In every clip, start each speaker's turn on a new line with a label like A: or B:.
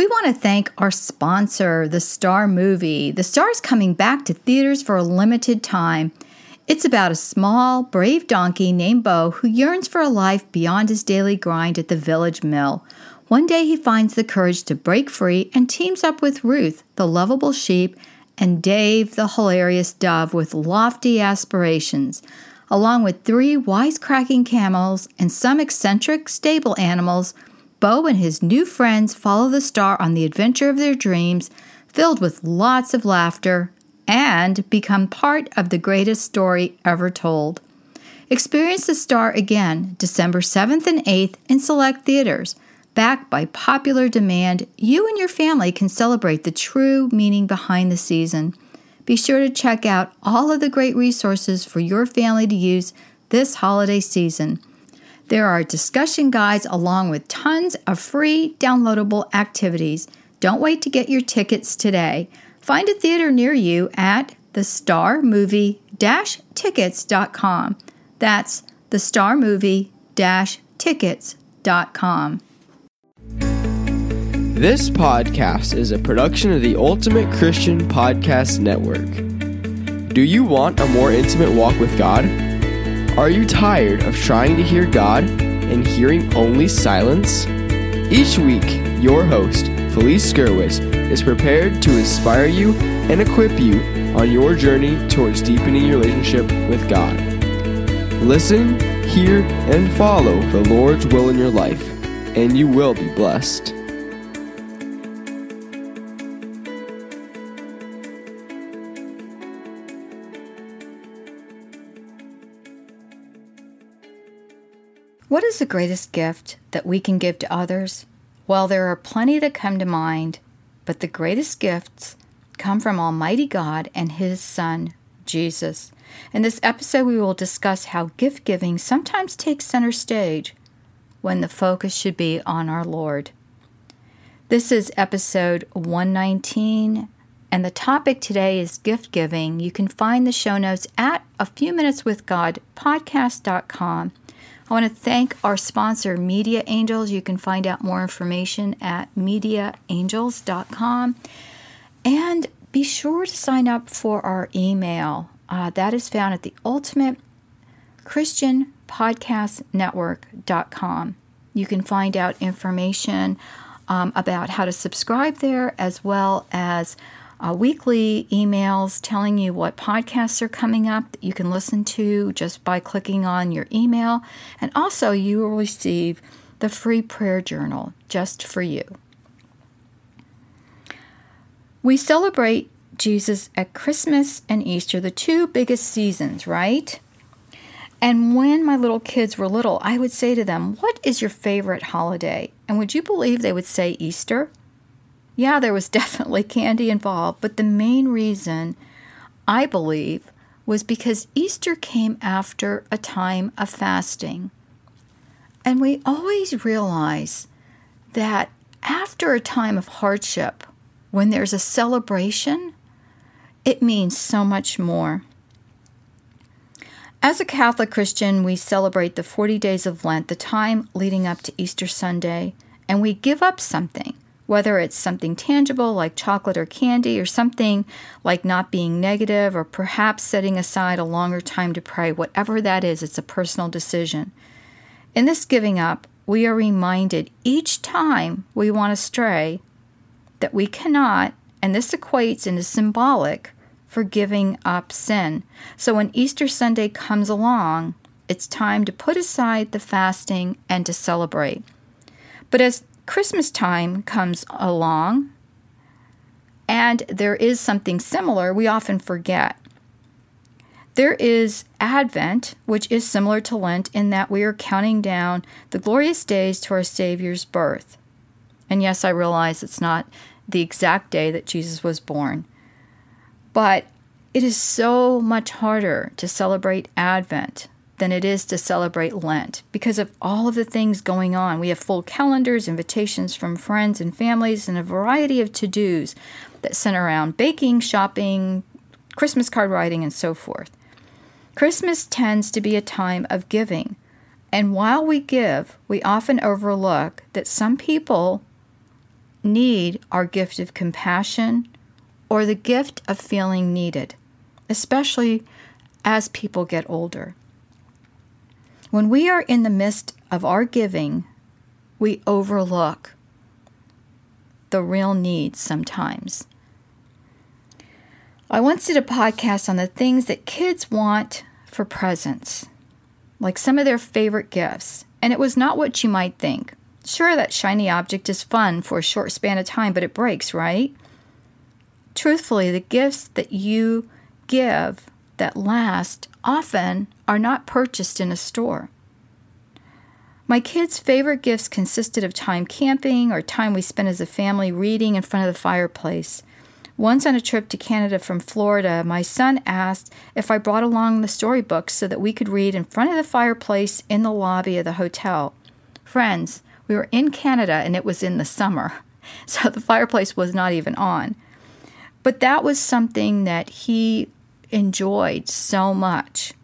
A: We want to thank our sponsor, The Star Movie. The Star is coming back to theaters for a limited time. It's about a small, brave donkey named Bo who yearns for a life beyond his daily grind at the village mill. One day he finds the courage to break free and teams up with Ruth, the lovable sheep, and Dave, the hilarious dove with lofty aspirations. Along with three wisecracking camels and some eccentric stable animals, Bo and his new friends follow the star on the adventure of their dreams, filled with lots of laughter, and become part of the greatest story ever told. Experience the star again December 7th and 8th in select theaters. Backed by popular demand, you and your family can celebrate the true meaning behind the season. Be sure to check out all of the great resources for your family to use this holiday season. There are discussion guides along with tons of free downloadable activities. Don't wait to get your tickets today. Find a theater near you at thestarmovie-tickets.com. That's thestarmovie-tickets.com.
B: This podcast is a production of the Ultimate Christian Podcast Network. Do you want a more intimate walk with God? Are you tired of trying to hear God and hearing only silence? Each week, your host, Felice Gerwitz, is prepared to inspire you and equip you on your journey towards deepening your relationship with God. Listen, hear, and follow the Lord's will in your life, and you will be blessed.
A: What is the greatest gift that we can give to others? Well, there are plenty that come to mind, but the greatest gifts come from Almighty God and His Son, Jesus. In this episode, we will discuss how gift giving sometimes takes center stage when the focus should be on our Lord. This is episode 119, and the topic today is gift giving. You can find the show notes at a few minutes with God podcast.com. I want to thank our sponsor, Media Angels. You can find out more information at mediaangels.com. And be sure to sign up for our email. Uh, that is found at the Ultimate Christian Podcast Network.com. You can find out information um, about how to subscribe there as well as uh, weekly emails telling you what podcasts are coming up that you can listen to just by clicking on your email. And also, you will receive the free prayer journal just for you. We celebrate Jesus at Christmas and Easter, the two biggest seasons, right? And when my little kids were little, I would say to them, What is your favorite holiday? And would you believe they would say Easter? Yeah, there was definitely candy involved, but the main reason, I believe, was because Easter came after a time of fasting. And we always realize that after a time of hardship, when there's a celebration, it means so much more. As a Catholic Christian, we celebrate the 40 days of Lent, the time leading up to Easter Sunday, and we give up something whether it's something tangible like chocolate or candy, or something like not being negative, or perhaps setting aside a longer time to pray, whatever that is, it's a personal decision. In this giving up, we are reminded each time we want to stray that we cannot, and this equates is symbolic for giving up sin. So when Easter Sunday comes along, it's time to put aside the fasting and to celebrate. But as Christmas time comes along, and there is something similar we often forget. There is Advent, which is similar to Lent in that we are counting down the glorious days to our Savior's birth. And yes, I realize it's not the exact day that Jesus was born, but it is so much harder to celebrate Advent than it is to celebrate Lent because of all of the things going on. We have full calendars, invitations from friends and families, and a variety of to dos that center around baking, shopping, Christmas card writing, and so forth. Christmas tends to be a time of giving, and while we give, we often overlook that some people need our gift of compassion or the gift of feeling needed, especially as people get older. When we are in the midst of our giving, we overlook the real needs sometimes. I once did a podcast on the things that kids want for presents, like some of their favorite gifts, and it was not what you might think. Sure, that shiny object is fun for a short span of time, but it breaks, right? Truthfully, the gifts that you give that last often are not purchased in a store. My kids' favorite gifts consisted of time camping or time we spent as a family reading in front of the fireplace. Once on a trip to Canada from Florida, my son asked if I brought along the storybooks so that we could read in front of the fireplace in the lobby of the hotel. Friends, we were in Canada and it was in the summer, so the fireplace was not even on. But that was something that he enjoyed so much.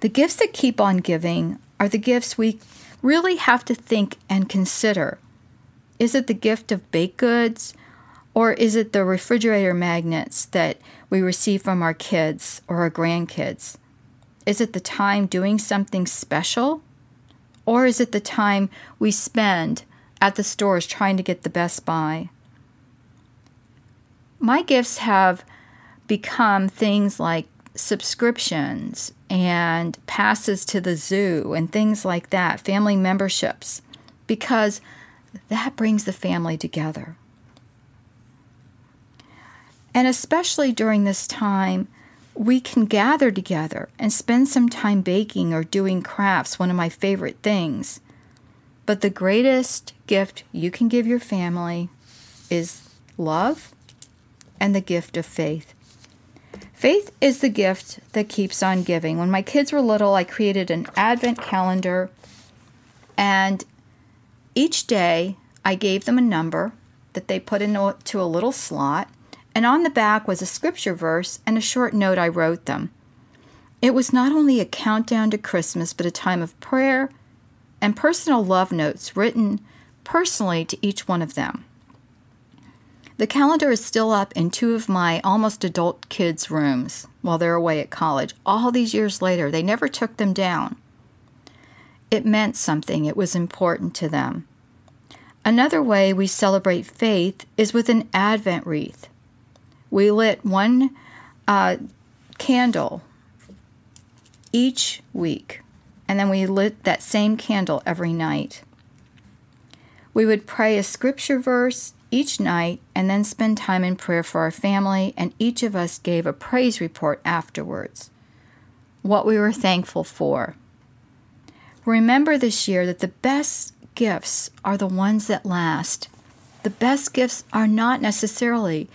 A: The gifts that keep on giving are the gifts we really have to think and consider. Is it the gift of baked goods? Or is it the refrigerator magnets that we receive from our kids or our grandkids? Is it the time doing something special? Or is it the time we spend at the stores trying to get the best buy? My gifts have become things like subscriptions and passes to the zoo and things like that, family memberships, because that brings the family together. And especially during this time, we can gather together and spend some time baking or doing crafts, one of my favorite things. But the greatest gift you can give your family is love and the gift of faith. Faith is the gift that keeps on giving. When my kids were little, I created an advent calendar, and each day I gave them a number that they put into a little slot, and on the back was a scripture verse and a short note I wrote them. It was not only a countdown to Christmas, but a time of prayer and personal love notes written personally to each one of them. The calendar is still up in two of my almost adult kids' rooms while they're away at college. All these years later, they never took them down. It meant something, it was important to them. Another way we celebrate faith is with an Advent wreath. We lit one uh, candle each week, and then we lit that same candle every night. We would pray a scripture verse each night and then spend time in prayer for our family, and each of us gave a praise report afterwards. What we were thankful for. Remember this year that the best gifts are the ones that last. The best gifts are not necessarily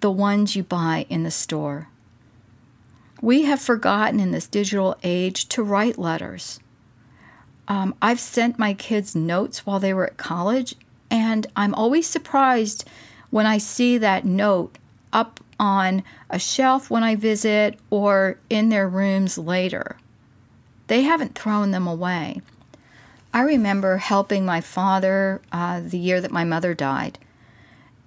A: the ones you buy in the store. We have forgotten in this digital age to write letters. Um, I've sent my kids notes while they were at college, and I'm always surprised when I see that note up on a shelf when I visit or in their rooms later. They haven't thrown them away. I remember helping my father uh, the year that my mother died.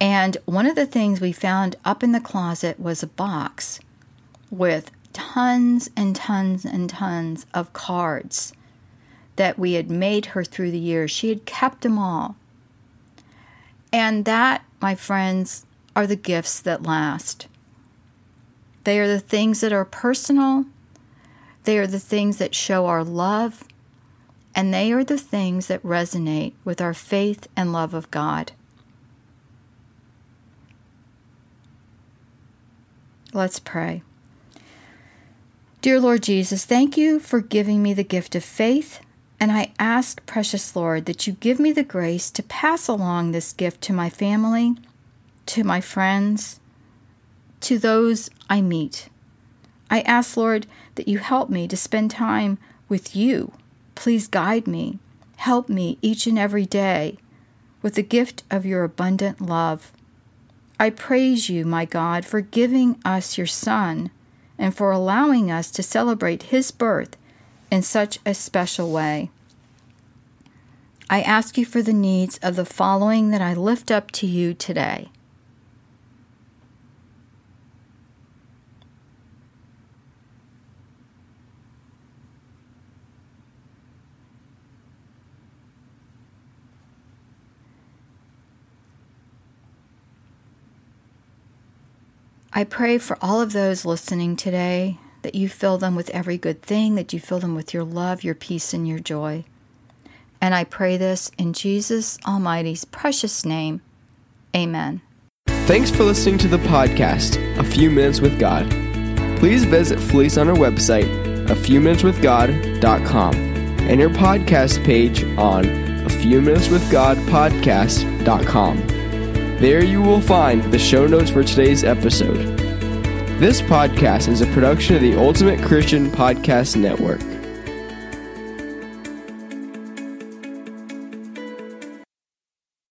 A: And one of the things we found up in the closet was a box with tons and tons and tons of cards that we had made her through the years. She had kept them all. And that, my friends, are the gifts that last. They are the things that are personal, they are the things that show our love, and they are the things that resonate with our faith and love of God. Let's pray. Dear Lord Jesus, thank you for giving me the gift of faith and I ask, precious Lord, that you give me the grace to pass along this gift to my family, to my friends, to those I meet. I ask, Lord, that you help me to spend time with you. Please guide me. Help me each and every day with the gift of your abundant love. I praise you, my God, for giving us your Son and for allowing us to celebrate his birth in such a special way. I ask you for the needs of the following that I lift up to you today. I pray for all of those listening today that you fill them with every good thing, that you fill them with your love, your peace, and your joy. And I pray this in Jesus Almighty's precious name. Amen.
B: Thanks for listening to the podcast, A Few Minutes with God. Please visit Felice on our website, a few minutes with God.com, and your podcast page on a few minutes with God podcast.com. There you will find the show notes for today's episode. This podcast is a production of the Ultimate Christian Podcast Network.